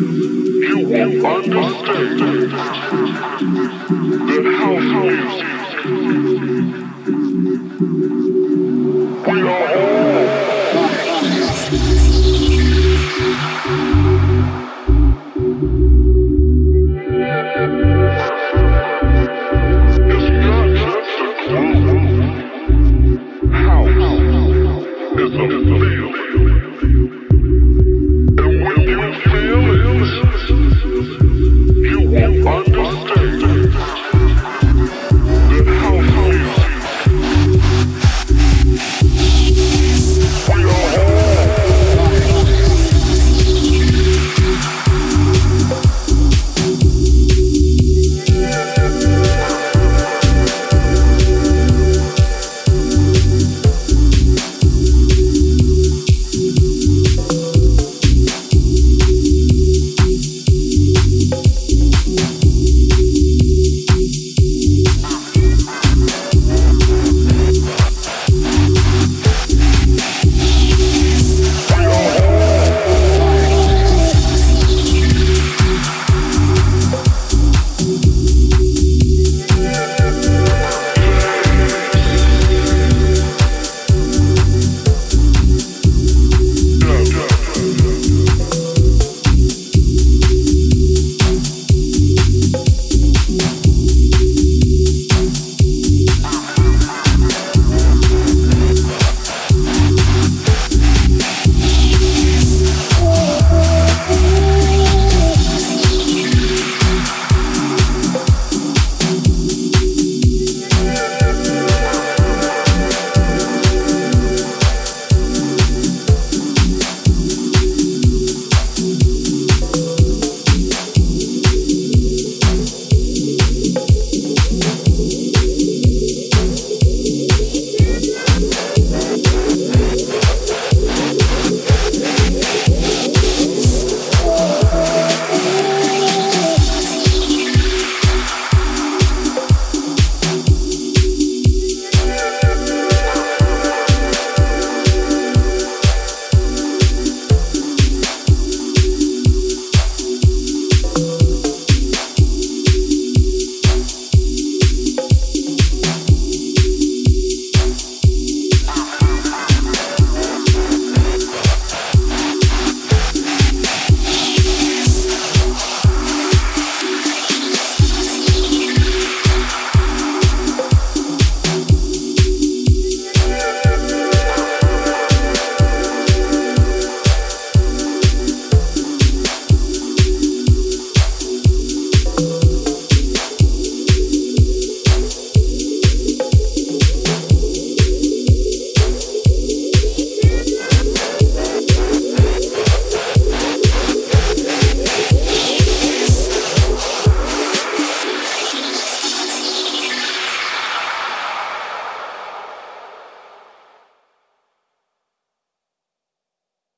you will understand that house music, we are all It's a.